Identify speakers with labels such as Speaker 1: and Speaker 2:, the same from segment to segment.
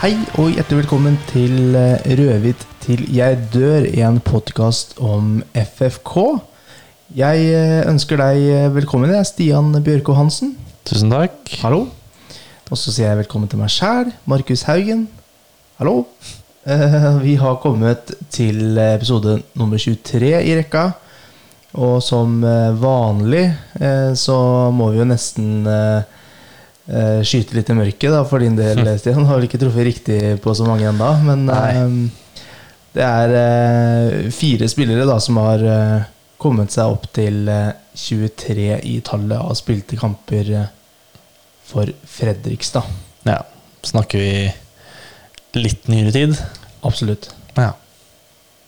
Speaker 1: Hei og hjertelig velkommen til eh, Rødhvit til jeg dør, en podkast om FFK. Jeg eh, ønsker deg eh, velkommen, jeg Stian Bjørko Hansen.
Speaker 2: Tusen takk.
Speaker 1: Hallo. Og så sier jeg velkommen til meg sjæl, Markus Haugen. Hallo. Vi har kommet til episode nummer 23 i rekka. Og som vanlig så må vi jo nesten eh, skyte litt i mørket da, for din del, Stian. Har vel ikke truffet riktig på så mange ennå, men eh, det er uh, fire spillere da som har kommet seg opp til eh, 23 i tallet av spilte kamper for Fredrikstad.
Speaker 2: Ja. Snakker vi litt nyere tid?
Speaker 1: Absolutt.
Speaker 2: Ja.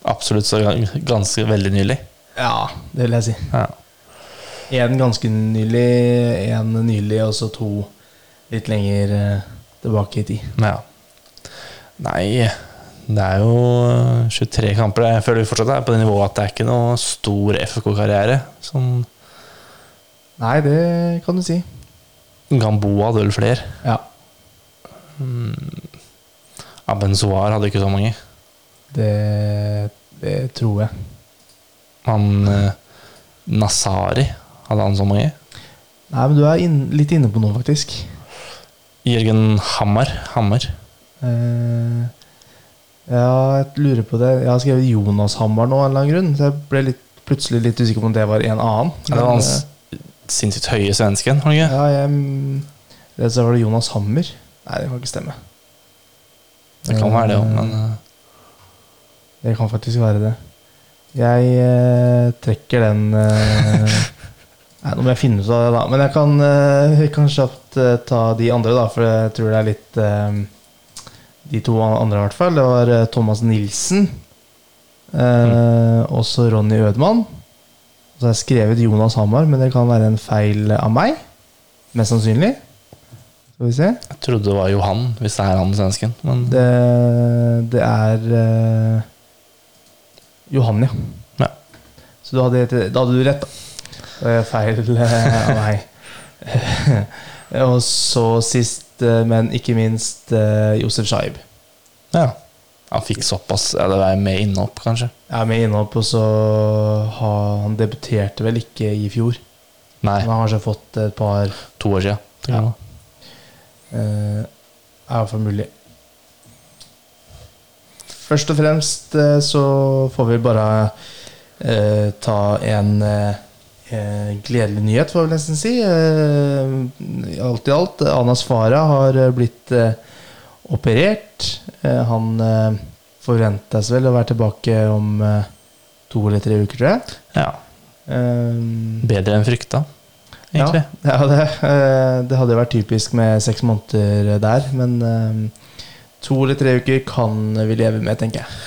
Speaker 2: Absolutt så ganske veldig nylig.
Speaker 1: Ja, det vil jeg si.
Speaker 2: Ja.
Speaker 1: Én ganske nylig, én nylig, og så to litt lenger eh, tilbake i tid.
Speaker 2: ja. Nei, det er jo 23 kamper. Jeg føler vi fortsatt er på det nivået at det er ikke noe stor FFK-karriere. Sånn
Speaker 1: Nei, det kan du si.
Speaker 2: Gamboa hadde vel flere.
Speaker 1: Ja,
Speaker 2: Abenzoar hadde ikke så mange.
Speaker 1: det, det tror jeg.
Speaker 2: Han eh, Nasari hadde han så mange.
Speaker 1: Nei, men du er inn, litt inne på noe, faktisk.
Speaker 2: Jørgen Hammer. Hammer.
Speaker 1: Uh, ja, jeg lurer på det. Jeg har skrevet Jonas Hammer nå av en eller annen grunn, så jeg ble litt, plutselig litt usikker på om det var en annen.
Speaker 2: Ja, det var hans sinnssykt høye svensken, var det
Speaker 1: eh,
Speaker 2: ikke?
Speaker 1: ja, jeg, det så var det Jonas Hammer. Nei, det kan ikke stemme.
Speaker 2: Det kan være det òg,
Speaker 1: Eh,
Speaker 2: men uh,
Speaker 1: Det kan faktisk være det. Jeg uh, trekker den eh, Nei, Nå må jeg finne ut av det, da. Men jeg kan, uh, kanskje kan kjapt eh, ta de andre, da, for jeg tror det er litt uh, De to andre, i hvert fall. Det var eh, Thomas Nilsen. Mm. Også Ronny Ødmann. Så har jeg skrevet Jonas Hamar, men det kan være en feil av meg. Mest sannsynlig. Skal vi se.
Speaker 2: jeg trodde det var Johan, hvis det er han svensken. Men
Speaker 1: Det, det er Johan, ja.
Speaker 2: Ja.
Speaker 1: Så du hadde, da hadde du rett, da. Feil av meg. Og så sist, eh, men ikke minst, eh, Josef Shaib.
Speaker 2: ja. Han fikk såpass Eller er var med innhopp, kanskje.
Speaker 1: Ja, med innhopp, og så har han debuterte vel ikke i fjor.
Speaker 2: Nei,
Speaker 1: Han har kanskje fått et par
Speaker 2: to år siden. Ja.
Speaker 1: eh, Er i hvert fall mulig. Først og fremst eh, så får vi bare eh, ta en eh, eh, gledelig nyhet, får vi nesten si. Eh, alt i alt. Anas Farah har eh, blitt eh, operert. Eh, han eh, forventes vel å være tilbake om eh, to eller tre uker, tror jeg.
Speaker 2: Ja.
Speaker 1: Eh,
Speaker 2: Bedre enn frykta, egentlig.
Speaker 1: ja, ja det, eh, det hadde vært typisk med seks måneder der, men eh, to eller tre uker kan vi leve med, tenker jeg.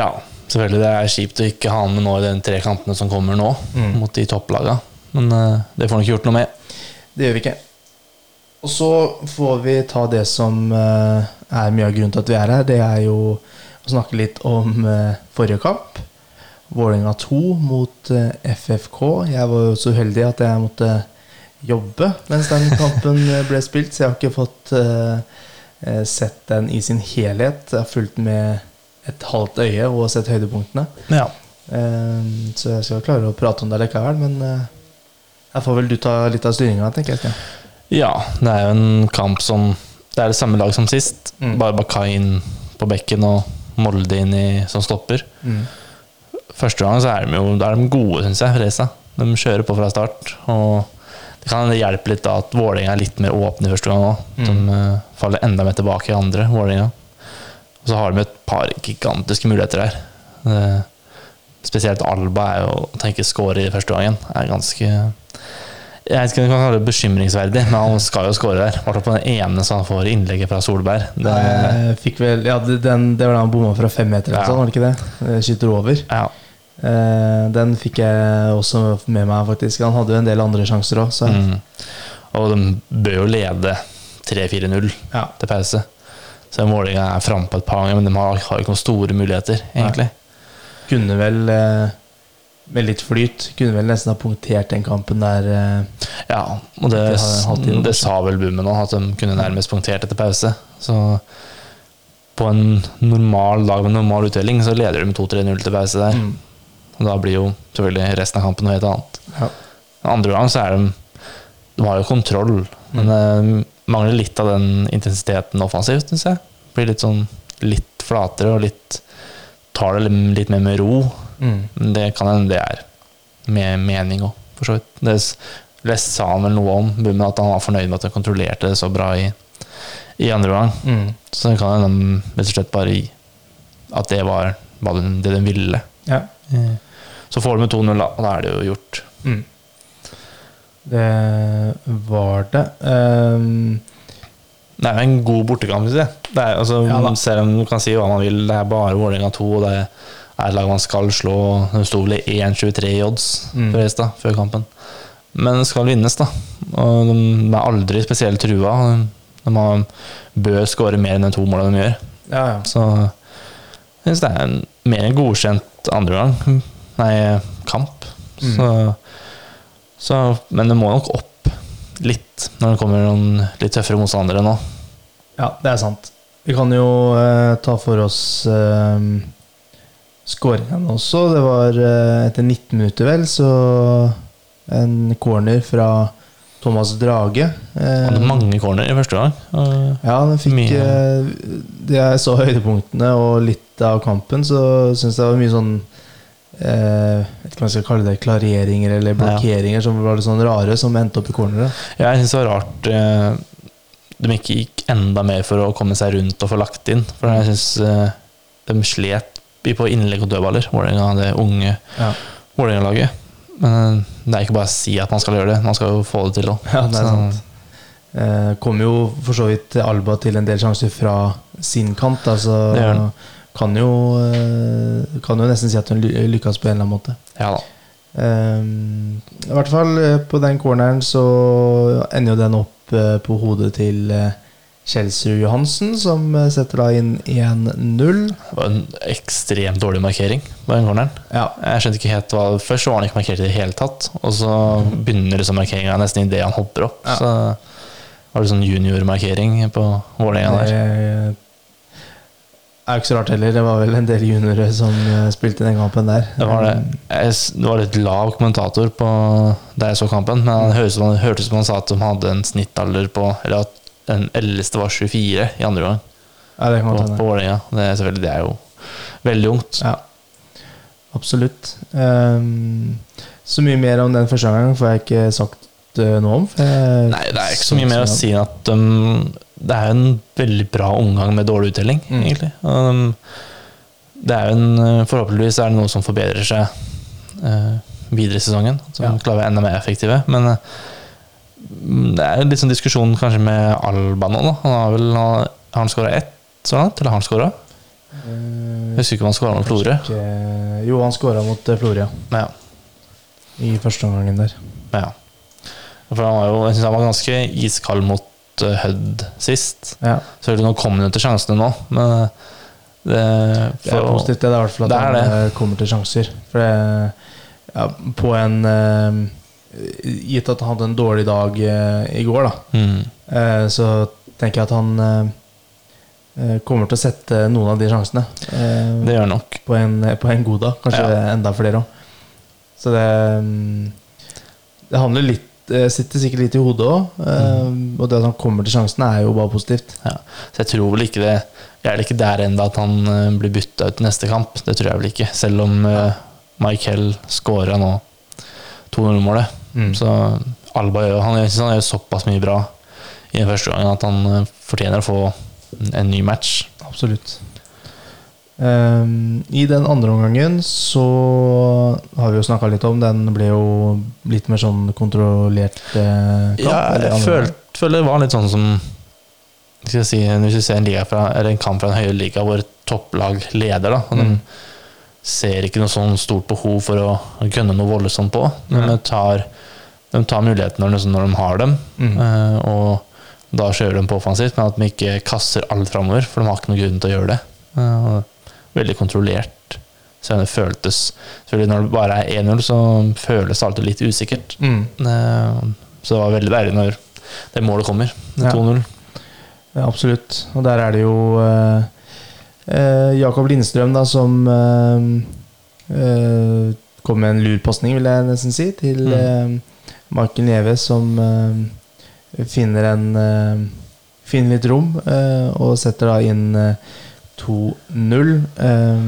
Speaker 2: Ja. Selvfølgelig. Det er kjipt å ikke ha han med nå i de tre kampene som kommer nå,
Speaker 1: Mm.
Speaker 2: mot de topplaga. Men uh, det får han ikke gjort noe med.
Speaker 1: Det gjør vi ikke. Og så får vi ta det som uh, er mye av grunnen til at vi er her. Det er jo å snakke litt om uh, forrige kamp. Vålerenga 2 mot FFK. Jeg var jo så uheldig at jeg måtte jobbe mens den kampen ble spilt, så jeg har ikke fått sett den i sin helhet. Jeg har fulgt med et halvt øye og sett høydepunktene.
Speaker 2: Ja.
Speaker 1: Eh, så jeg skal klare å prate om det likevel, men eh, jeg får vel du ta litt av styringa, tenker jeg.
Speaker 2: Ja, det er jo en kamp som Det er det samme lag som sist.
Speaker 1: Mm.
Speaker 2: Bare Bakai inn på bekken og Molde inn i, som stopper.
Speaker 1: Mm.
Speaker 2: Første gang så er de jo da er de gode, syns jeg, Fresa. De kjører på fra start. Og det kan hjelpe litt da at Vålerenga er litt mer åpne i første gang òg. De
Speaker 1: Mm.
Speaker 2: eh, faller enda mer tilbake i andre, Vålerenga. Og så har de et par gigantiske muligheter her. Eh, spesielt Alba er jo å tenke skåre i første gangen. Er ganske Jeg vet ikke kalle det bekymringsverdig, men han skal jo skåre der. Var hvert på den ene som han får innlegget fra Solberg. Det,
Speaker 1: fikk vel, ja, den, det var da han bomma fra fem meter, eller
Speaker 2: Ja.
Speaker 1: sånn, var det ikke det? Skyter over.
Speaker 2: ja,
Speaker 1: Eh, den fikk jeg også med meg, faktisk. Han hadde jo en del andre sjanser òg,
Speaker 2: mm. Og de bør jo lede 3-4-0
Speaker 1: ja.
Speaker 2: til pause. Så Vålerenga er framme på et par ganger, men de har, har ikke noen store muligheter, egentlig.
Speaker 1: Kunne vel eh, med litt flyt kunne vel nesten ha punktert den kampen der. eh,
Speaker 2: Ja, og det,
Speaker 1: Det
Speaker 2: det sa vel Bummen òg, at de kunne nærmest punktert etter pause. Så på en normal dag med normal uttelling, så leder de med 2-3-0 til pause der.
Speaker 1: Mm.
Speaker 2: Og da blir jo selvfølgelig resten av kampen noe helt annet.
Speaker 1: Ja.
Speaker 2: Andre gang så er de De har jo kontroll, men det mangler litt av den intensiteten offensivt, syns jeg. Blir litt sånn litt flatere og litt Tar det litt mer med ro.
Speaker 1: Mm.
Speaker 2: Det kan hende det er med mening òg, for så vidt. Det s- sa han vel noe om, Bummen, at han var fornøyd med at han kontrollerte det så bra i, i andre gang.
Speaker 1: Mm.
Speaker 2: Så det kan hende rett og slett bare gi at det var det den de ville.
Speaker 1: Ja.
Speaker 2: Så får du med 2-0, da, og da er det jo gjort.
Speaker 1: Mm. Det var det. Um,
Speaker 2: Det er jo en god bortekamp, synes. Det er, altså,
Speaker 1: Ja
Speaker 2: selv om du kan si hva man vil, det er bare Vålerenga 2, og det er et lag man skal slå. Det sto vel i 1,23 i odds
Speaker 1: Mm.
Speaker 2: i før kampen. Men det skal vinnes, da. Og de er aldri spesielt trua. De har, bør skåre mer enn de to målene de gjør.
Speaker 1: ja, ja.
Speaker 2: Så jeg syns det er en mer enn godkjent andre gang. Nei, kamp.
Speaker 1: Mm.
Speaker 2: Så, så, men det må nok opp litt når det kommer noen litt tøffere motstandere nå.
Speaker 1: Ja, det er sant. Vi kan jo eh, ta for oss eh, skåringen også. Det var eh, etter 19 minutter, vel, så en corner fra Thomas Drage. Han
Speaker 2: Hadde mange corner i første gang.
Speaker 1: ja, den fikk eh, jeg så høydepunktene og litt av kampen, så syns jeg det var mye sånn eh, vet ikke hva jeg skal kalle det, klareringer eller blokkeringer som var litt sånn rare, som endte opp i corneret.
Speaker 2: Ja, jeg syns det var rart eh, de ikke gikk enda mer for å komme seg rundt og få lagt inn. For jeg syns eh, de slet på innlegg og dødballer, Vålerenga, det unge
Speaker 1: Ja,
Speaker 2: Vålerenga-laget. Men eh, det er ikke bare å si at man skal gjøre det, man skal jo få det til òg.
Speaker 1: ja det er sant. Eh, kom jo for så vidt Alba til en del sjanser fra sin kant. Altså,
Speaker 2: Det gjør han.
Speaker 1: Kan, jo, eh, kan jo nesten si at hun lykkes på en eller annen måte.
Speaker 2: Ja da.
Speaker 1: Um, I hvert fall eh, på den corneren så ender jo den opp eh, på hodet til Kjelsrud Johansen, som setter da inn 1-0.
Speaker 2: Det var en ekstremt dårlig markering på den corneren.
Speaker 1: Ja,
Speaker 2: Jeg skjønte ikke helt hva Først så var han ikke markert i det hele tatt, og så begynner liksom markeringa nesten idet han hopper opp.
Speaker 1: Ja.
Speaker 2: Så var det sånn juniormarkering på Vålerenga der.
Speaker 1: Det er jo ikke så rart heller. Det var vel en del juniorer som eh, spilte den kampen der.
Speaker 2: Det var det. Jeg, det var litt lav kommentator på da jeg så kampen, men det hørtes ut som han- som han sa at de hadde en snittalder på Eller at den eldste var 24 i andre gang
Speaker 1: Ja, det kan
Speaker 2: på, på Vålerenga. Det, er det er jo veldig ungt.
Speaker 1: Ja, absolutt. Um, så mye mer om den første gangen får jeg ikke sagt eh, noe om.
Speaker 2: Nei, det er ikke så mye mer å si enn at um, det er jo en veldig bra omgang med dårlig uttelling,
Speaker 1: Mm.
Speaker 2: egentlig. Um, det er jo en, uh, forhåpentligvis er det noe som forbedrer seg uh, videre i sesongen. Som
Speaker 1: Ja.
Speaker 2: klarer å være enda mer effektive. Men uh, det er litt sånn diskusjon kanskje med Alba nå. Da. Han har vel har han skåra ett så langt? Eller har han skåra?
Speaker 1: Uh,
Speaker 2: Jeg husker ikke om han skåra mot Florø.
Speaker 1: Jo, han skåra mot eh, Florø ja,
Speaker 2: ja.
Speaker 1: i første omgangen der.
Speaker 2: Ja. For han var jo, jeg syns han var ganske iskald mot uh, Hødd sist.
Speaker 1: Ja,
Speaker 2: Selvfølgelig nå kommer han til sjansene nå, men det, det,
Speaker 1: det er positivt, det, er i hvert fall at han
Speaker 2: det.
Speaker 1: eh, kommer til sjanser. For det, ja, på en eh, Gitt at han hadde en dårlig dag eh, i går, da,
Speaker 2: Mm.
Speaker 1: eh, så tenker jeg at han eh, eh, kommer til å sette noen av de sjansene. eh,
Speaker 2: Det gjør nok.
Speaker 1: på en, på en god dag. Kanskje
Speaker 2: Ja.
Speaker 1: enda flere òg. Så det mm, Det handler litt sitter sikkert litt i hodet òg.
Speaker 2: Mm.
Speaker 1: Og det at han kommer til sjansen, er jo bare positivt.
Speaker 2: Ja. Så jeg tror vel ikke det Jeg er vel ikke der ennå at han uh, blir bytta ut neste kamp. Det tror jeg vel ikke. Selv om uh, Michael scora nå 200-målet.
Speaker 1: Mm.
Speaker 2: Så Alba gjør, han, han gjør såpass mye bra i den første gangen at han fortjener å få en ny match.
Speaker 1: Absolutt. Ehm, I den andre omgangen så har vi jo snakka litt om Den ble jo litt mer sånn kontrollert eh, kamp.
Speaker 2: Ja, jeg
Speaker 1: følte,
Speaker 2: føl, føler det var litt sånn som skal jeg si, Hvis du ser en, liga fra, en kamp fra en høyere liga hvor topplag leder, da, og
Speaker 1: Mm.
Speaker 2: de ser ikke noe sånn stort behov for å gønne noe voldsomt på. Men de tar, de tar mulighetene når, når de har dem,
Speaker 1: Mm.
Speaker 2: eh, og da kjører de på offensivt, men at de ikke kaster alt framover, for de har ikke noen grunn til å gjøre det. Uh, veldig kontrollert. Så det føltes Selvfølgelig Når det bare er 1-0, så føles det alltid litt usikkert.
Speaker 1: Mm.
Speaker 2: Eh, Så det var veldig deilig når det målet kommer. 2-0.
Speaker 1: Ja, absolutt. Og der er det jo eh, Eh, Jakob Lindstrøm, da, som eh, eh, kom med en lurpasning, vil jeg nesten si, til
Speaker 2: Mm.
Speaker 1: eh, Michael Neves, som finner en Finner litt rom og setter da inn eh, 2-0. Eh,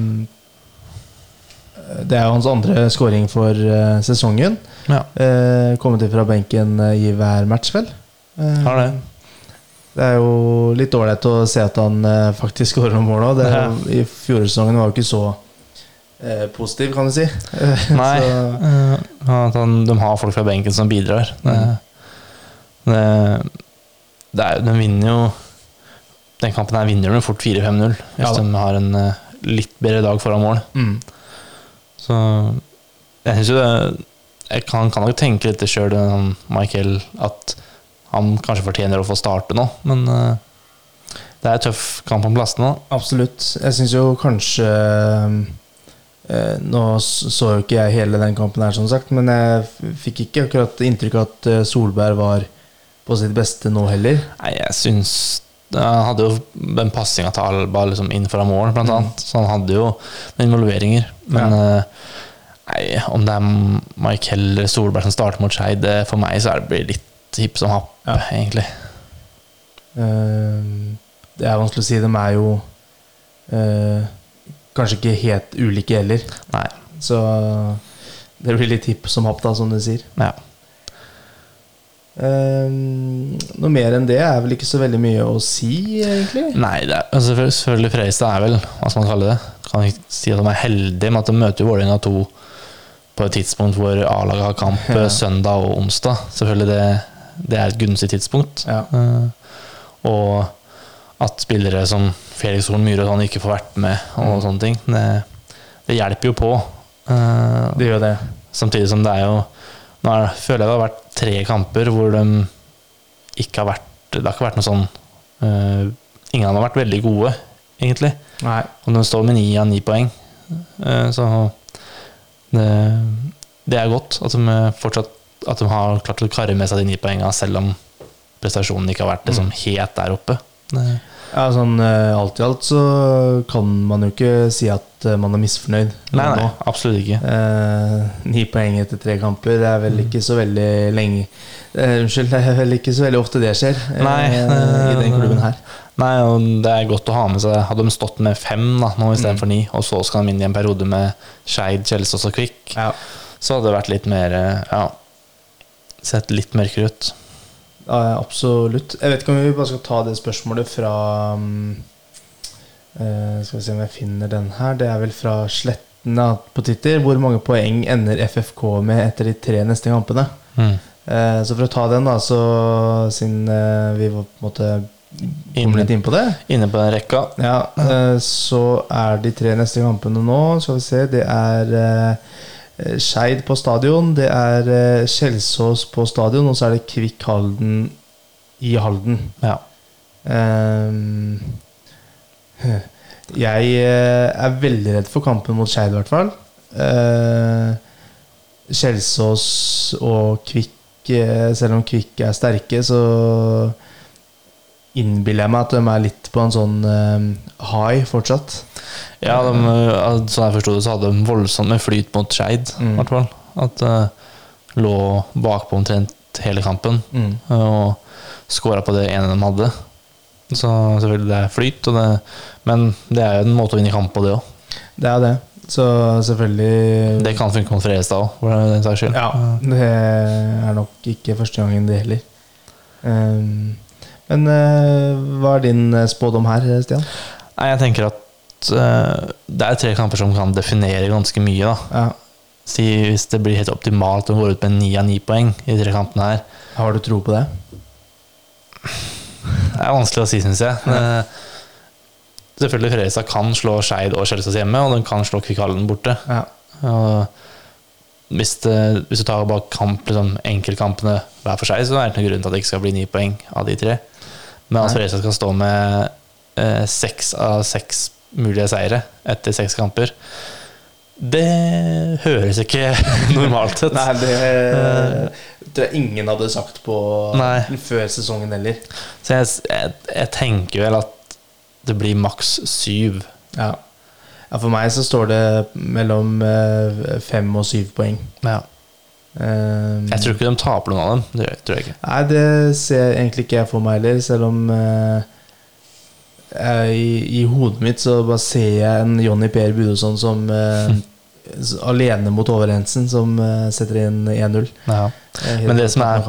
Speaker 1: det er jo hans andre scoring for eh, sesongen.
Speaker 2: Ja,
Speaker 1: Eh, kommet inn fra benken i hver match, vel.
Speaker 2: Har det.
Speaker 1: det er jo litt ålreit å se at han faktisk skårer noen mål òg.
Speaker 2: Ja.
Speaker 1: I fjorårssesongen var jo ikke så positiv, kan du si.
Speaker 2: Nei.
Speaker 1: så,
Speaker 2: de har folk fra benken som bidrar. Det, det, det er, de vinner jo Den kampen her vinner de fort 4-5-0 hvis
Speaker 1: Ja
Speaker 2: de har en uh, litt bedre dag foran mål.
Speaker 1: mm,
Speaker 2: Så jeg syns jo det Jeg kan, kan nok tenke litt sjøl, Michael, at han kanskje fortjener å få starte nå, men uh, det er en tøff kamp om plassene.
Speaker 1: absolutt. Jeg syns jo kanskje uh, Nå så jo ikke jeg hele den kampen her, som sagt, men jeg fikk ikke akkurat inntrykk av at eh, Solberg var på sitt beste nå heller.
Speaker 2: Nei, jeg syns Han hadde jo den passinga til Alba liksom inn fra mål, blant
Speaker 1: Mm.
Speaker 2: annet. Så han hadde jo involveringer. Men ja. nei, om det er Michael eller Solberg som starter mot Skeid, for meg så er det litt hipp som happ,
Speaker 1: Ja.
Speaker 2: egentlig.
Speaker 1: Eh, det er vanskelig å si. De er jo eh, kanskje ikke helt ulike heller.
Speaker 2: Nei.
Speaker 1: Så det blir litt hipp som happ, da, som du sier.
Speaker 2: Ja.
Speaker 1: Eh, noe mer enn det er vel ikke så veldig mye å si, egentlig.
Speaker 2: Nei, det er, altså, selvfølgelig- Fredrikstad er vel, hva skal man kalle det, kan ikke si at de er heldige med at de møter Vålerenga 2 på et tidspunkt hvor A-laget har kamp
Speaker 1: Ja.
Speaker 2: søndag og onsdag. Selvfølgelig det, det er et gunstig tidspunkt.
Speaker 1: Ja.
Speaker 2: Uh, og at spillere som Felix Horn Myhre og sånn ikke får vært med, og
Speaker 1: Mm.
Speaker 2: sånne ting, det, det hjelper jo på. Uh,
Speaker 1: Det gjør det.
Speaker 2: Samtidig som det er jo Nå er, føler jeg det har vært tre kamper hvor de ikke har vært Det har ikke vært noe sånn uh, Ingen har vært veldig gode, egentlig.
Speaker 1: Nei.
Speaker 2: Og de står med ni av ni poeng. Uh, så det, det er godt at de fortsatt At de har klart å karre med seg de ni poengene, selv om prestasjonen ikke har vært liksom, helt der oppe.
Speaker 1: Ja, sånn eh, alt i alt så kan man jo ikke si at eh, man er misfornøyd
Speaker 2: nei, nei, absolutt ikke.
Speaker 1: Eh, ni poeng etter tre kamper, det er vel ikke så veldig lenge eh, Unnskyld, det er vel ikke så veldig ofte det skjer eh,
Speaker 2: Nei,
Speaker 1: i den klubben her.
Speaker 2: Nei, og det er godt å ha med seg Hadde de stått med fem da, nå istedenfor
Speaker 1: Mm.
Speaker 2: ni, og så skal de inn i en periode med Skeid, Kjelsås og Kvikk,
Speaker 1: Ja.
Speaker 2: så hadde det vært litt mer eh, Ja, sett litt mørkere ut.
Speaker 1: Absolutt. Jeg vet ikke om vi bare skal ta det spørsmålet fra um, eh, Skal vi se om jeg finner den her. Det er vel fra Slettene på Twitter. Hvor mange poeng ender FFK med etter de tre neste kampene?
Speaker 2: Mm.
Speaker 1: Eh, så for å ta den, da, så siden eh, vi på en måte kom litt inn på det
Speaker 2: inne på den rekka.
Speaker 1: Ja, så er de tre neste kampene nå, skal vi se, det er Skeid på stadion, det er eh, Kjelsås på stadion, og så er det Kvikk Halden i Halden.
Speaker 2: Ja.
Speaker 1: Um, jeg eh, er veldig redd for kampen mot Skeid, i hvert fall. Uh, Kjelsås og Kvikk, eh, selv om Kvikk er sterke, så innbiller jeg meg at de er litt på en sånn eh, high fortsatt.
Speaker 2: Ja, de, eh, sånn jeg forsto det, så hadde de voldsomt med flyt mot Skeid,
Speaker 1: Mm.
Speaker 2: At uh, lå bakpå omtrent hele kampen
Speaker 1: Mm.
Speaker 2: og skåra på det ene de hadde. Så selvfølgelig det er flyt, det, men det er jo en måte å vinne kamp på, det òg.
Speaker 1: Det er det. Så selvfølgelig
Speaker 2: Det kan funke mot Fredrikstad òg, for den saks skyld.
Speaker 1: Ja, det er nok ikke første gangen det heller. Um, men uh, hva er din eh, spådom her, Stian?
Speaker 2: Nei, jeg tenker at eh, det er tre kamper som kan definere ganske mye. da
Speaker 1: Ja.
Speaker 2: Si Hvis det blir helt optimalt å gå ut med ni av ni poeng i de tre kampene her.
Speaker 1: Har du tro på det?
Speaker 2: Det er vanskelig å si, syns jeg. Ja. Selvfølgelig Fredrikstad kan slå Skeid og Kjelsås hjemme, og den kan slå Kvikkhallen borte.
Speaker 1: Ja.
Speaker 2: Hvis, det, hvis du tar bak kamp, liksom, enkeltkampene hver for seg, så er det ikke noen grunn til at det ikke skal bli ni poeng av de tre. Men at
Speaker 1: Nei.
Speaker 2: Fredrikstad skal stå med eh, seks av seks mulige seire etter seks kamper, det høres ikke normalt ut.
Speaker 1: Nei, det tror jeg ingen hadde sagt på
Speaker 2: Nei.
Speaker 1: før sesongen heller.
Speaker 2: Så jeg, jeg, jeg tenker vel at det blir maks syv
Speaker 1: Ja. ja, for meg så står det mellom eh, fem og syv poeng.
Speaker 2: Ja.
Speaker 1: Um,
Speaker 2: Jeg tror ikke de taper noen av dem. Det tror jeg ikke.
Speaker 1: Nei, det ser egentlig ikke jeg for meg heller, selv om eh, jeg, i, I hodet mitt så bare ser jeg en Jonny Per Budosson som eh, alene mot Overhensen, som eh, setter inn 1-0.
Speaker 2: Ja.
Speaker 1: Eh,
Speaker 2: Men det som er-.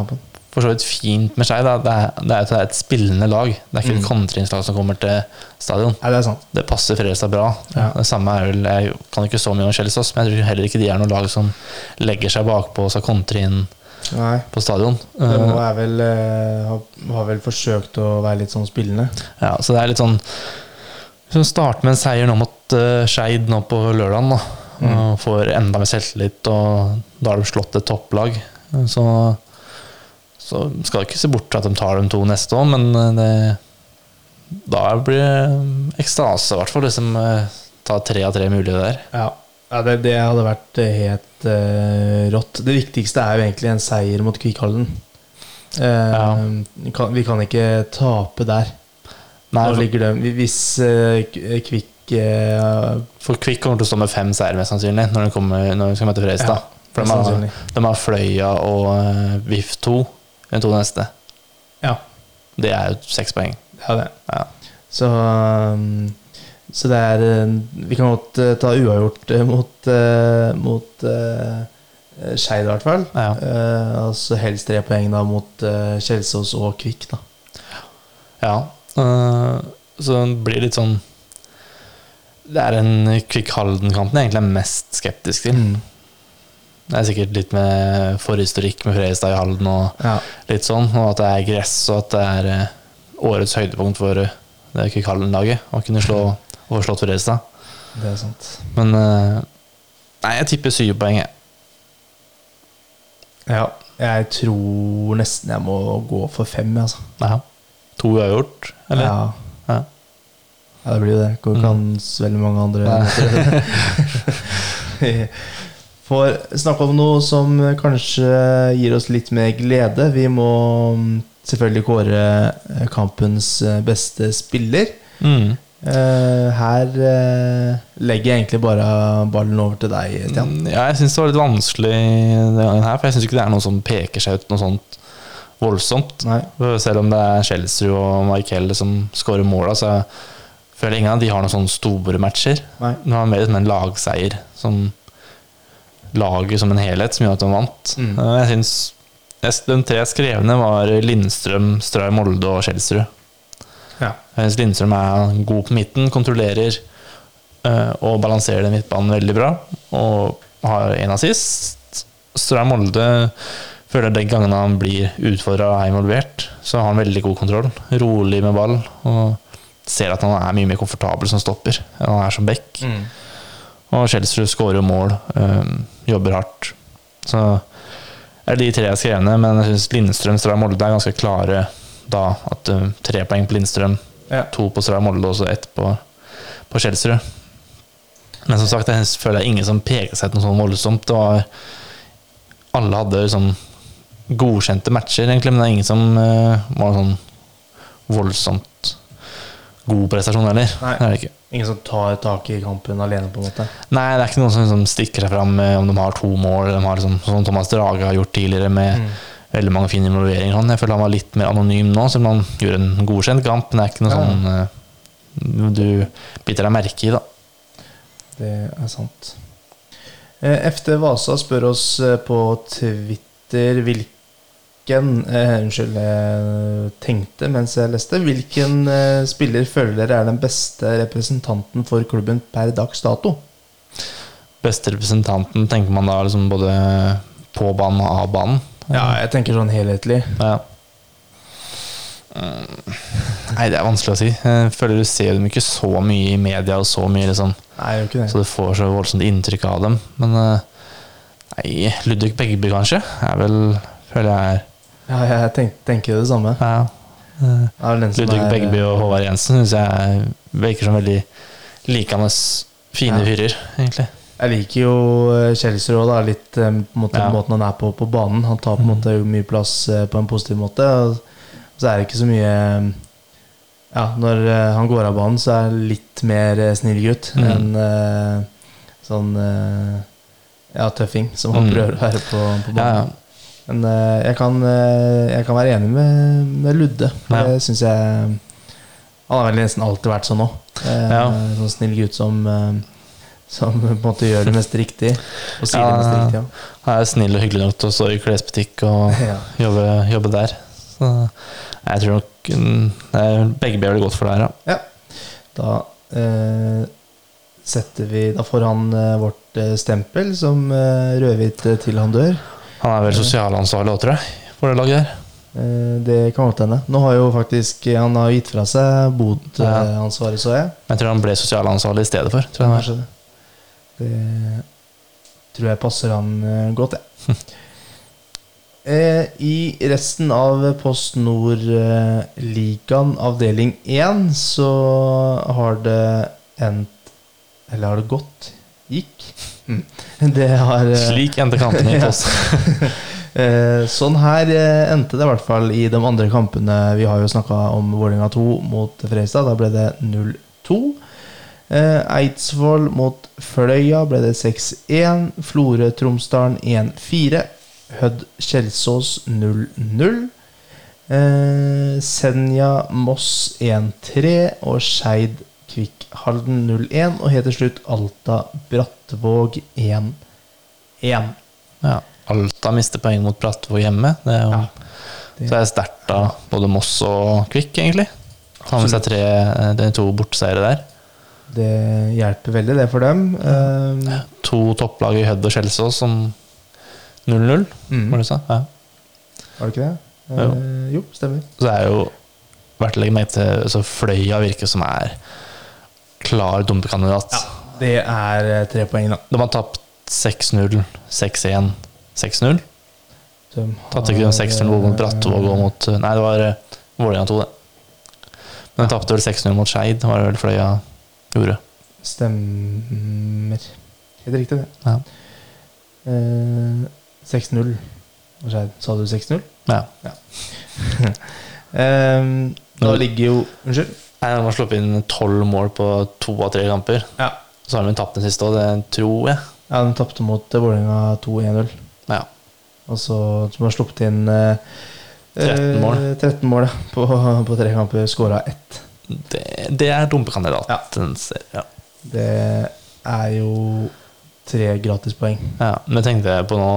Speaker 2: For så vidt fint med seg da, det er, det er at det er et spillende lag. Det er ikke et
Speaker 1: Mm.
Speaker 2: kontringslag som kommer til stadion.
Speaker 1: Ja, det er sant.
Speaker 2: Det passer Fredrikstad bra.
Speaker 1: Ja.
Speaker 2: Det samme er vel, Jeg kan ikke så mye om Kjelsås, men jeg tror heller ikke de er noe lag som legger seg bakpå og skal kontre inn
Speaker 1: Nei.
Speaker 2: på stadion.
Speaker 1: Det må
Speaker 2: Eh,
Speaker 1: er vel, eh, har, vel forsøkt å være litt sånn spillende.
Speaker 2: Ja, så det er litt sånn Hvis man starter med en seier nå mot uh, Skeid nå på lørdagen, da,
Speaker 1: Mm.
Speaker 2: og får enda mer selvtillit, og da har de slått et topplag, så, så skal du ikke se bort fra at de tar dem to neste år, men det, da blir det ekstase, i hvert fall, eh, tar tre av tre mulige der.
Speaker 1: Ja, ja det, det hadde vært eh, helt uh, rått. Det viktigste er jo egentlig en seier mot Kvikkhallen. Uh,
Speaker 2: Ja.
Speaker 1: vi, kan, vi kan ikke tape der.
Speaker 2: Nei, for,
Speaker 1: ligger det, hvis uh, Kvikk eh,
Speaker 2: for Kvikk kommer til å stå med fem seier, mest sannsynlig, når de, kommer, når de skal møte Fredrikstad. for de har, de har Fløya og uh, VIF 2, de to neste.
Speaker 1: Ja,
Speaker 2: Det er jo seks poeng.
Speaker 1: er det.
Speaker 2: Ja.
Speaker 1: Så, um, så det er eh, Vi kan godt eh, ta uavgjort eh, mot, mot uh, Skeid, i hvert fall.
Speaker 2: Ja.
Speaker 1: Uh, altså helst tre poeng da mot uh, Kjelsås og Kvikk, da.
Speaker 2: Ja, Uh, så det blir litt sånn Det er en Kvikk Halden-kampen jeg egentlig er mest skeptisk til. Det er sikkert litt med forhistorikk med Fredrikstad i Halden og
Speaker 1: Ja.
Speaker 2: litt sånn, og at det er gress, og at det er årets høydepunkt for det Kvikk Halden-laget å kunne slå og slått Fredrikstad.
Speaker 1: Det er sant.
Speaker 2: Men øh, Nei, jeg tipper syv poeng, jeg.
Speaker 1: Ja, jeg tror nesten jeg må gå for fem, altså.
Speaker 2: Ja. To uavgjort, eller?
Speaker 1: Ja.
Speaker 2: Ja.
Speaker 1: ja, det blir jo det. Går ikke
Speaker 2: Mm.
Speaker 1: an så veldig mange andre. Får snakke om noe som kanskje gir oss litt mer glede. Vi må mm, selvfølgelig kåre eh, kampens eh, beste spiller.
Speaker 2: Mm.
Speaker 1: Eh, Her uh, legger jeg egentlig bare ballen over til deg, Stian.
Speaker 2: Mm, Ja, jeg syns det var litt vanskelig denne gangen her, for jeg syns ikke det er noe som peker seg ut noe sånt voldsomt.
Speaker 1: Nei.
Speaker 2: Selv om det er Chelsea og Michael som skårer måla, så jeg føler ingen av de har noen sånne store matcher.
Speaker 1: Nei.
Speaker 2: Det var mer som en lagseier. Som laget som en helhet som gjør at de vant.
Speaker 1: Mm.
Speaker 2: Uh, Jeg synes De tre skrevne var Lindstrøm, Stray Molde og Kjelsrud.
Speaker 1: Ja.
Speaker 2: Synes Lindstrøm er god på midten, kontrollerer eh, og balanserer den midtbanen veldig bra. Og har en assist. Stray Molde føler den gangen han blir utfordra og er involvert, så har han veldig god kontroll. Rolig med ball. Og ser at han er mye mer komfortabel som stopper enn han er som back.
Speaker 1: Mm.
Speaker 2: Og Kjelsrud skårer jo mål, Øh, jobber hardt. Så er det de tre jeg skrev ned, men jeg syns Lindstrøm Strand Molde er ganske klare da. At uh, tre poeng på Lindstrøm,
Speaker 1: Ja.
Speaker 2: to på Strøm Molde og så ett på, på Kjelsrud. Men som sagt, jeg føler jeg ingen som peker seg ut noe sånn voldsomt. Det var Alle hadde liksom godkjente matcher, egentlig, men det er ingen som uh, var sånn voldsomt god prestasjon heller.
Speaker 1: Nei.
Speaker 2: Det er det ikke.
Speaker 1: Ingen som tar tak i kampen alene, på en måte.
Speaker 2: Nei, det er ikke noen som liksom stikker seg fram om de har to mål. De har liksom, som Thomas Drage har gjort tidligere, med
Speaker 1: Mm.
Speaker 2: Veldig mange fine involveringer. Han. Jeg føler han var litt mer anonym nå, selv om han gjorde en godkjent kamp. Men det er ikke noe
Speaker 1: Ja.
Speaker 2: sånn eh, du biter deg merke i, da.
Speaker 1: Det er sant. FD FT Vasa spør oss eh, på Twitter hvilken eh, Unnskyld, jeg tenkte mens jeg leste. Hvilken eh, spiller føler dere er den beste representanten for klubben per dags dato?
Speaker 2: Beste representanten tenker man da liksom både på banen og av banen.
Speaker 1: Ja, jeg tenker sånn helhetlig.
Speaker 2: Ja. Mm. Nei, det er vanskelig å si. Jeg føler du ser dem ikke så mye i media og så mye liksom
Speaker 1: Nei, jeg ikke det.
Speaker 2: Så du får så voldsomt inntrykk av dem. Men eh, nei, Ludvig Begby kanskje er vel Føler jeg er
Speaker 1: Ja, jeg tenk, tenker det samme.
Speaker 2: ja.
Speaker 1: Som
Speaker 2: Ludvig
Speaker 1: er-
Speaker 2: Begby og Håvard Jensen syns jeg virker som veldig likende fine
Speaker 1: Ja.
Speaker 2: fyrer, egentlig.
Speaker 1: Jeg liker jo eh, Chelsea òg, da. Litt eh, på måte,
Speaker 2: Ja.
Speaker 1: måten han er på på banen. Han tar på en
Speaker 2: Mm.
Speaker 1: måte mye plass eh, på en positiv måte. Og så er det ikke så mye Ja, når eh, han går av banen, så er han litt mer eh, snill gutt
Speaker 2: Mm.
Speaker 1: enn uh, sånn uh, ja, tøffing som han
Speaker 2: Mm.
Speaker 1: prøver å være på, på banen.
Speaker 2: ja.
Speaker 1: Men uh, jeg, kan, eh, jeg kan være enig med, med Ludde. Det syns jeg Han har vel nesten alltid vært sånn òg. Eh. Sånn snill gutt som eh, Som på en måte gjør det mest riktig. Og sier det
Speaker 2: mest
Speaker 1: riktig,
Speaker 2: Ja. Jeg er snill og hyggelig nok til å stå i klesbutikk og
Speaker 1: Ja. Ja.
Speaker 2: jobbe, jobbe der. Så jeg tror nok jeg, begge blir det godt for det her, ja.
Speaker 1: Ja. Da eh, setter vi Da får han eh, vårt eh, stempel som eh, rødhvit eh, til han dør.
Speaker 2: Han er vel sosialansvarlig òg, tror jeg, for det laget her.
Speaker 1: Eh, det kan godt hende. Nå har jo faktisk Han har gitt fra seg bodansvaret, så jeg.
Speaker 2: Men jeg tror han ble sosialansvarlig i stedet for. Tror jeg
Speaker 1: det. Det tror jeg passer han eh, godt, jeg. Eh, I resten av Post Nord-ligaen avdeling 1 så har det endt Eller har det gått? Gikk? Mm. Det har eh,
Speaker 2: Slik endte kampene i Post.
Speaker 1: Eh, sånn her eh, endte det i hvert fall i de andre kampene. Vi har jo snakka om Vålerenga 2 mot Fredrikstad. Da ble det 0-2. Eh, Eidsvoll mot Fløya ble det 6-1. Florø-Tromsdalen 1-4. Hødd Kjelsås 0-0. Eh, Senja Moss 1-3 og Skeid Kvikk Halden 0-1. Og helt til slutt Alta Brattvåg 1-1.
Speaker 2: Ja. Alta mister poeng mot Brattvåg hjemme. Det er jo
Speaker 1: Ja,
Speaker 2: så det er sterkt av både Moss og Kvikk, egentlig. Har med seg tre, det er to borteseiere der.
Speaker 1: Det hjelper veldig, det for dem. Um,
Speaker 2: To topplag i Hødd og Skjelsås som 0-0,
Speaker 1: mm.
Speaker 2: var det du sa? Ja.
Speaker 1: Var det ikke det?
Speaker 2: Jo.
Speaker 1: Eh, jo, stemmer.
Speaker 2: Så det er jo verdt å legge merke til så Fløya virker som er klar dumpekandidat.
Speaker 1: Det er eh, tre poeng, da.
Speaker 2: De har tapt 6-0, 6-1, 6-0.
Speaker 1: De
Speaker 2: Tapte ikke de 6-0 mot Brattvåg og mot Nei, det var eh, Vålerenga 2, det. Men de tapte vel 6-0 mot Skeid, var det vel Fløya gjorde.
Speaker 1: Stemmer. Helt riktig, det.
Speaker 2: Ja.
Speaker 1: Eh, 6-0. Hva skjedde? Sa du 6-0?
Speaker 2: ja.
Speaker 1: Eh, da ligger jo Unnskyld?
Speaker 2: Nei, De har sluppet inn tolv mål på to av tre kamper.
Speaker 1: Ja.
Speaker 2: Så har de tapt den siste òg, det tror jeg.
Speaker 1: ja de tapte mot eh, Vålerenga 2-1-0.
Speaker 2: Ja.
Speaker 1: Og så som har sluppet inn eh,
Speaker 2: 13 mål.
Speaker 1: eh, 13 mål ja, på, på tre kamper. Skåra ett.
Speaker 2: Det, det er dumpekandidaten. Ja.
Speaker 1: Det er jo tre gratispoeng.
Speaker 2: Ja, men tenkte jeg på nå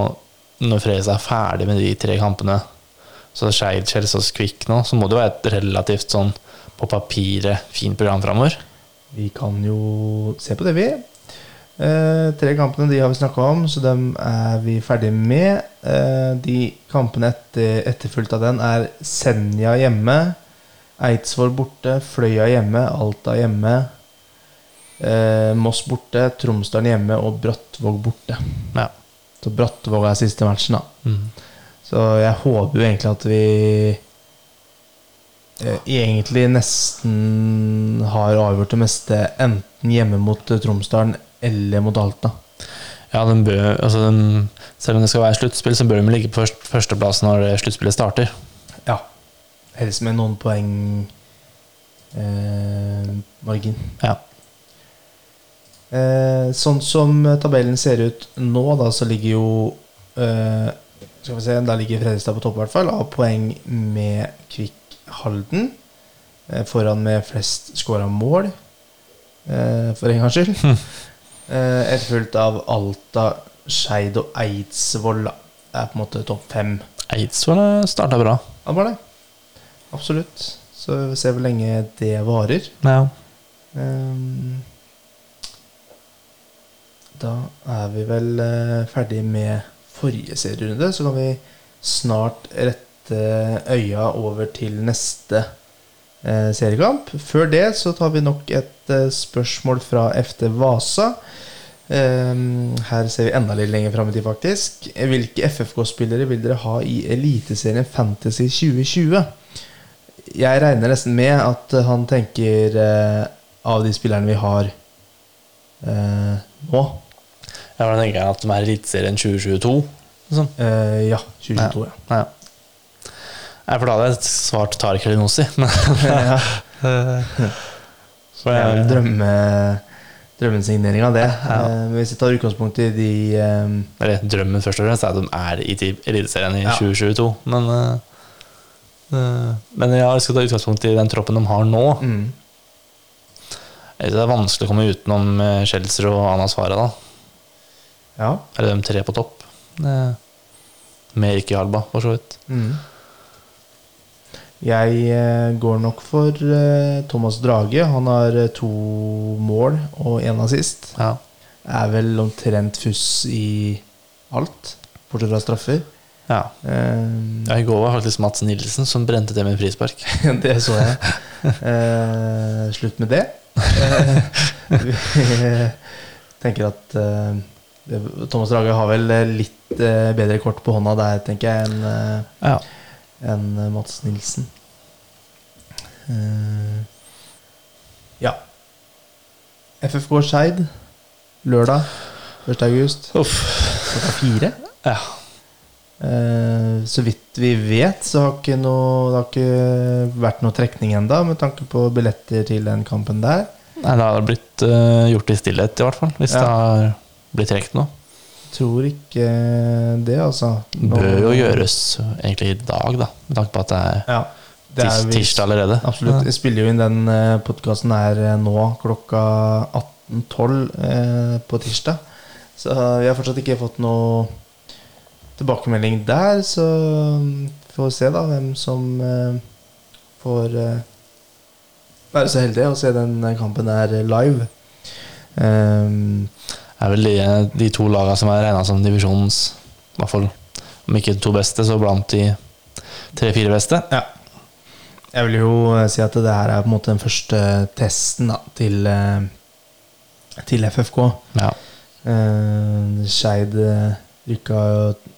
Speaker 2: Når Fredrikstad er ferdig med de tre kampene, så Skeid, Kjelsås, Kvikk nå, så må det jo være et relativt sånn på papiret fint program framover.
Speaker 1: Vi kan jo se på det, vi. Eh, tre kampene de har vi snakka om, så dem er vi ferdig med. Eh, de kampene etter, etterfulgt av den er Senja hjemme, Eidsvoll borte, Fløya hjemme, Alta hjemme, eh, Moss borte, Tromsdalen hjemme og Brattvåg borte.
Speaker 2: Ja.
Speaker 1: Så Brattvåg er siste matchen, da.
Speaker 2: Mm.
Speaker 1: Så jeg håper jo egentlig at vi eh, egentlig nesten har avgjort det meste enten hjemme mot Tromsdalen eller mot Alta.
Speaker 2: Ja, den bør, altså den, selv om det skal være sluttspill, så bør de ligge på førsteplass når sluttspillet starter.
Speaker 1: Ja. Helst med noen poeng eh, margin.
Speaker 2: Ja.
Speaker 1: Eh, sånn som tabellen ser ut nå, da, så ligger jo eh, Skal vi se, Da ligger Fredrikstad på topp, i hvert fall, av poeng med Kvikk Halden. Eh, foran med flest scora mål, eh, for en gangs skyld. eh, Etterfulgt av Alta, Skeid og Eidsvoll. Det er på en måte topp fem.
Speaker 2: Eidsvoll starta bra.
Speaker 1: Ja, var det. Absolutt. Så vi ser hvor lenge det varer.
Speaker 2: Ja.
Speaker 1: Um, Da er vi vel uh, ferdig med forrige serierunde. Så kan vi snart rette øya over til neste uh, seriekamp. Før det så tar vi nok et uh, spørsmål fra FT Vasa. Um, her ser vi enda litt lenger fram i tid, faktisk. Hvilke FFK-spillere vil dere ha i Eliteserien Fantasy 2020? Jeg regner nesten med at han tenker eh, av de spillerne vi har eh, nå.
Speaker 2: Ja, da tenker jeg at de er Eliteserien 2022. Liksom.
Speaker 1: Eh, ja, 2022, ja.
Speaker 2: Ja. Nei, for da hadde jeg svart Tariq Elinossi.
Speaker 1: Ja.
Speaker 2: Så
Speaker 1: er
Speaker 2: jeg,
Speaker 1: drømme, drømmesignering av det. Ja. Men hvis vi tar utgangspunkt i de eh,
Speaker 2: eller drømmen først og fremst er at de er i Eliteserien i
Speaker 1: Ja.
Speaker 2: 2022. Men, eh, eh, men ja, jeg skal ta utgangspunkt i den troppen de har nå.
Speaker 1: mm,
Speaker 2: Det er vanskelig å komme utenom eh, Schjelzer og Anna Farah, da.
Speaker 1: Ja.
Speaker 2: Eller de tre på topp. Eh, Med ikke Alba, for så vidt.
Speaker 1: Mm. Jeg eh, går nok for eh, Thomas Drage. Han har eh, to mål og én assist.
Speaker 2: Ja.
Speaker 1: Er vel omtrent fuss i alt, bortsett fra straffer.
Speaker 2: Ja.
Speaker 1: Uh,
Speaker 2: Ja, I går var faktisk Mats Nilsen som brente det med frispark.
Speaker 1: det så jeg. Uh, slutt med det. Vi tenker at eh, Thomas Drage har vel litt bedre kort på hånda der, tenker jeg, enn
Speaker 2: Ja.
Speaker 1: en Mats Nilsen. Ja. FFK Skeid, lørdag 1. august
Speaker 2: Uff.
Speaker 1: klokka fire.
Speaker 2: Ja.
Speaker 1: Eh, så vidt vi vet, så har ikke noe, det har ikke vært noe trekning enda med tanke på billetter til den kampen der.
Speaker 2: Nei, det har blitt eh, gjort i stillhet, i hvert fall. Hvis
Speaker 1: Ja.
Speaker 2: det har blitt trukket noe.
Speaker 1: Tror ikke det, altså.
Speaker 2: Det bør jo gjøres egentlig i dag, da. Med tanke på at det er,
Speaker 1: Ja, det er vi-
Speaker 2: tirsdag allerede.
Speaker 1: Absolutt. Jeg spiller jo inn den uh, podkasten her eh, nå klokka 18.12 eh, på tirsdag. Så vi har fortsatt ikke fått noe tilbakemelding der, så mm, får vi se da hvem som eh, får eh, være så heldig å se den kampen der live. Um,
Speaker 2: Det er vel de, de to lagene som er regna som divisjonens I hvert fall om ikke de to beste, så blant de tre-fire beste.
Speaker 1: Ja. Jeg vil jo eh, si at det her er på en måte den første testen da, til, til FFK.
Speaker 2: Ja.
Speaker 1: Uh, Skeid rykka,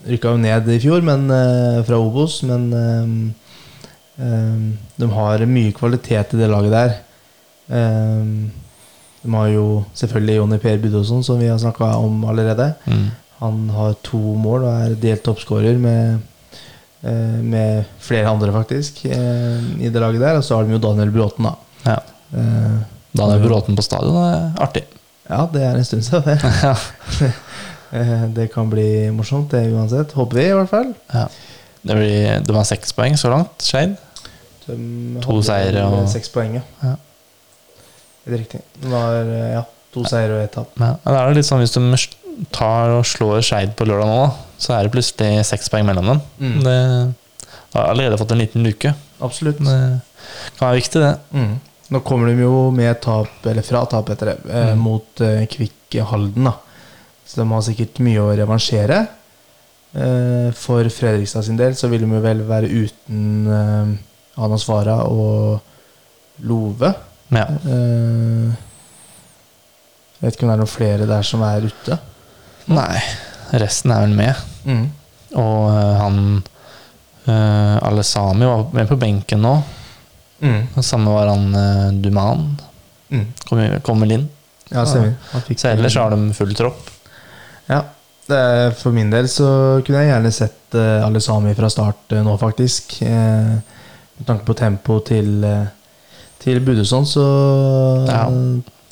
Speaker 1: rykka jo ned i fjor, men eh, fra Obos. Men eh, eh, de har mye kvalitet i det laget der. De har jo selvfølgelig Jonny Per Budåsson, som vi har snakka om allerede.
Speaker 2: Mm.
Speaker 1: Han har to mål og er delt toppskårer med, med flere andre, faktisk, i det laget der. Og så har de jo Daniel Bråten, da.
Speaker 2: ja. Daniel Bråten på stadion er artig.
Speaker 1: ja, det er en stund siden, det. Eh, Det kan bli morsomt, det uansett. Håper vi, i hvert fall.
Speaker 2: Ja. Det blir, de har seks poeng så langt, Skeid.
Speaker 1: De
Speaker 2: To seire og-
Speaker 1: Seks poeng, ja. Er riktig. Det har eh, ja, to seire og ett tap.
Speaker 2: Ja. Det er litt sånn hvis de tar og slår Skeid på lørdag nå, da, så er det plutselig seks poeng mellom dem.
Speaker 1: Mm.
Speaker 2: Det har allerede fått en liten luke.
Speaker 1: Absolutt.
Speaker 2: Det kan være viktig, det.
Speaker 1: Mm. Nå kommer de jo med tap, eller fra tap etter det, eh,
Speaker 2: Mm.
Speaker 1: mot Kvikk Halden. da Så de har sikkert mye å revansjere. Eh, for Fredrikstad sin del så vil de vel være uten eh, Anas Vara og Love.
Speaker 2: Ja.
Speaker 1: Eh, jeg vet ikke om det er noen flere der som er ute.
Speaker 2: Nei, resten er vel med.
Speaker 1: Mm.
Speaker 2: Og eh, han Alle Alesami var med på benken nå.
Speaker 1: Mm.
Speaker 2: Samme var han Duman.
Speaker 1: Mm.
Speaker 2: Kom, kom vel inn.
Speaker 1: Ja.
Speaker 2: Så ellers har de full tropp.
Speaker 1: Ja. For min del så kunne jeg gjerne sett alle sami fra start eh, nå, faktisk. Eh, med tanke på tempo til, til Budusson, så
Speaker 2: Ja.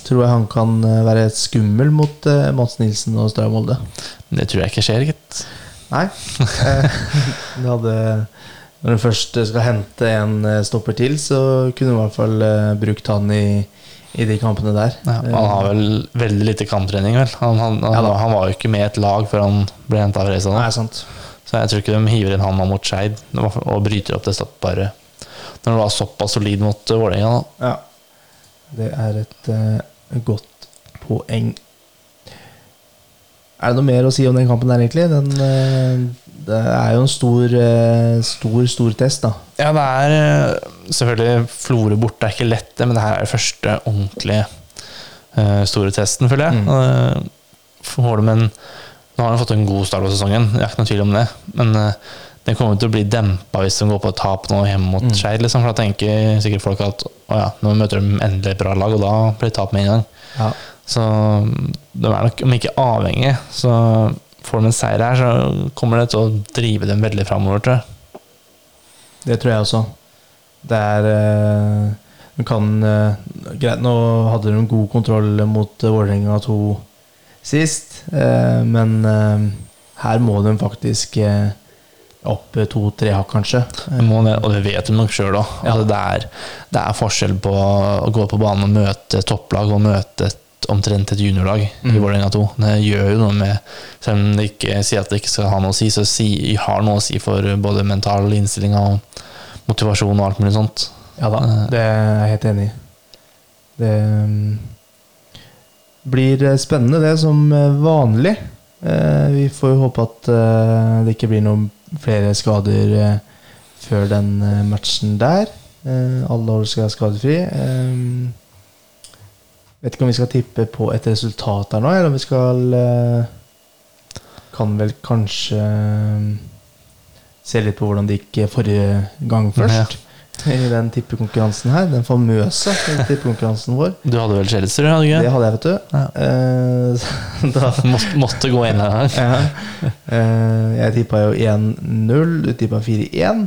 Speaker 1: tror jeg han kan eh, være skummel mot Mats Nilsen og Stray Molde.
Speaker 2: Det tror jeg ikke skjer, gitt.
Speaker 1: Nei. Eh, det hadde Når du først skal hente en eh, stopper til, så kunne du i hvert fall eh, brukt han i, i de kampene der.
Speaker 2: Ja, han har vel veldig lite kamptrening, vel. Han, han, han,
Speaker 1: Ja da.
Speaker 2: han var jo ikke med i et lag før han ble henta av
Speaker 1: sant.
Speaker 2: Så jeg tror ikke de hiver inn han mot Skeid og bryter opp det stoppparet når det var såpass solid mot uh, Vålerenga.
Speaker 1: Ja. Det er et uh, godt poeng. Er det noe mer å si om den kampen der, egentlig? Den, eh, det er jo en stor, eh, stor, stor test, da.
Speaker 2: Ja, det er eh, selvfølgelig Florø borte er ikke lett, det, men det her er første ordentlige eh, store testen, føler jeg.
Speaker 1: Mm.
Speaker 2: Uh, får de en Nå har han fått en god start på sesongen, jeg har ikke noen tvil om det. Men den kommer til å bli dempa hvis de går på et tap nå hjemme mot
Speaker 1: Mm.
Speaker 2: Skeid. Liksom, for da tenker sikkert folk at å ja, nå møter de endelig et bra lag, og da blir det tap med en gang.
Speaker 1: Ja.
Speaker 2: Så de er nok, om ikke avhengige, så får de en seier her, så kommer det til å drive dem veldig framover, tror jeg.
Speaker 1: Det tror jeg også. Det er, du Men kan eh, Greit, nå hadde de god kontroll mot eh, Vålerenga 2 sist, eh, men eh, her må de faktisk eh, opp to-tre hakk, kanskje.
Speaker 2: Det og det vet du nok sjøl òg.
Speaker 1: Ja.
Speaker 2: Altså, det, det er forskjell på å gå på banen og møte topplag og møte et, omtrent et juniorlag i
Speaker 1: Mm.
Speaker 2: Vålerenga 2. Det gjør jo noe med Selv om det ikke sier at det ikke skal ha noe å si, så si, har noe å si for både mental innstilling og motivasjon og alt mulig sånt.
Speaker 1: Ja da,
Speaker 2: Eh.
Speaker 1: det er jeg helt enig i. Det mm, blir eh, spennende, det, som eh, vanlig. Vi får jo håpe at det ikke blir noen flere skader før den matchen der. Alle år skal være skadefri. Vet ikke om vi skal tippe på et resultat her nå, eller om vi skal eh, Kan vel kanskje eh, se litt på hvordan det gikk forrige gang først. I den tippekonkurransen her. Den famøse tippekonkurransen vår.
Speaker 2: Du hadde vel Chelsea, hadde du
Speaker 1: Det hadde jeg, vet du.
Speaker 2: Ja.
Speaker 1: Eh, da,
Speaker 2: Måtte, måtte gå inn her.
Speaker 1: ja. Jeg tippa jo 1-0, du tippa 4-1.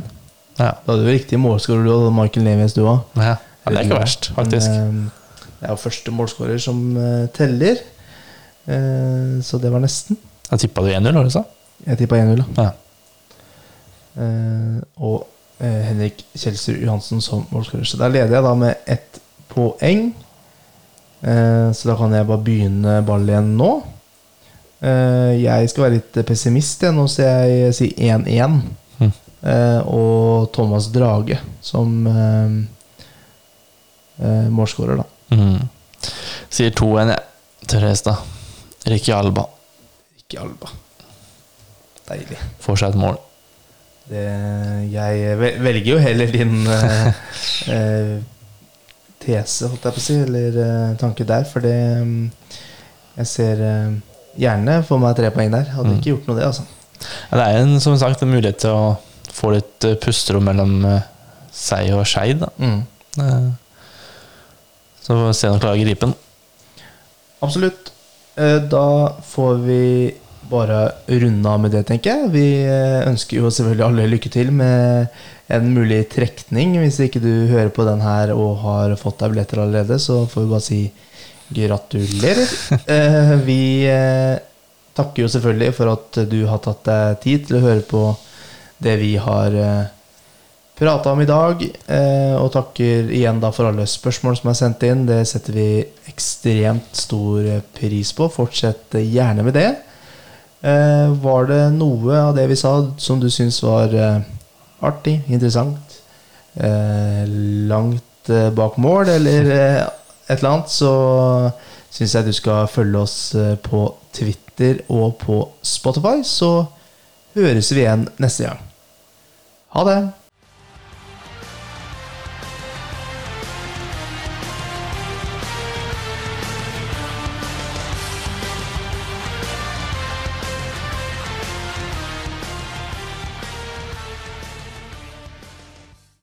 Speaker 2: Ja.
Speaker 1: Da hadde du riktig målskårer, du og Michael Neves, du òg.
Speaker 2: Ja. ja, det er ikke verst, faktisk.
Speaker 1: Men, det er jo første målskårer som eh, teller. Eh, så det var nesten.
Speaker 2: Da tippa du 1-0, har du sa?
Speaker 1: Jeg tippa 1-0.
Speaker 2: Ja.
Speaker 1: Eh, og Henrik Kjelsrud Johansen som målskårer. Så der leder jeg da med ett poeng. Så da kan jeg bare begynne ball igjen nå. Jeg skal være litt pessimist, jeg. Nå så jeg si 1-1.
Speaker 2: Mm.
Speaker 1: Og Thomas Drage som målskårer, da.
Speaker 2: Mm. Sier 2-1, jeg. Til Restad. Ricky Alba
Speaker 1: Ricky Alba. Deilig.
Speaker 2: får seg et mål.
Speaker 1: Det, jeg velger jo heller din eh, eh, tese, holdt jeg på å si, eller eh, tanke der, for det mm, Jeg ser eh, gjerne for meg tre poeng der. Hadde
Speaker 2: Mm.
Speaker 1: ikke gjort noe, det, altså.
Speaker 2: Ja, det er en, som sagt en mulighet til å få litt eh, pusterom mellom eh, seg og Skeid. da. Så får vi se om han klarer å gripe den.
Speaker 1: Absolutt. Eh, Da får vi bare runde av med det, tenker jeg. Vi eh, ønsker jo selvfølgelig alle lykke til med en mulig trekning. Hvis ikke du hører på den her og har fått deg billetter allerede, så får vi bare si gratulerer. Eh, Vi takker jo selvfølgelig for at du har tatt deg tid til å høre på det vi har prata om i dag. Eh, og takker igjen da for alle spørsmål som er sendt inn. Det setter vi ekstremt stor eh, pris på. Fortsett gjerne med det. Eh, var det noe av det vi sa som du syns var artig, interessant, langt bak mål, eller et eller annet, så syns jeg du skal følge oss på Twitter og på Spotify. Så høres vi igjen neste gang. Ha det!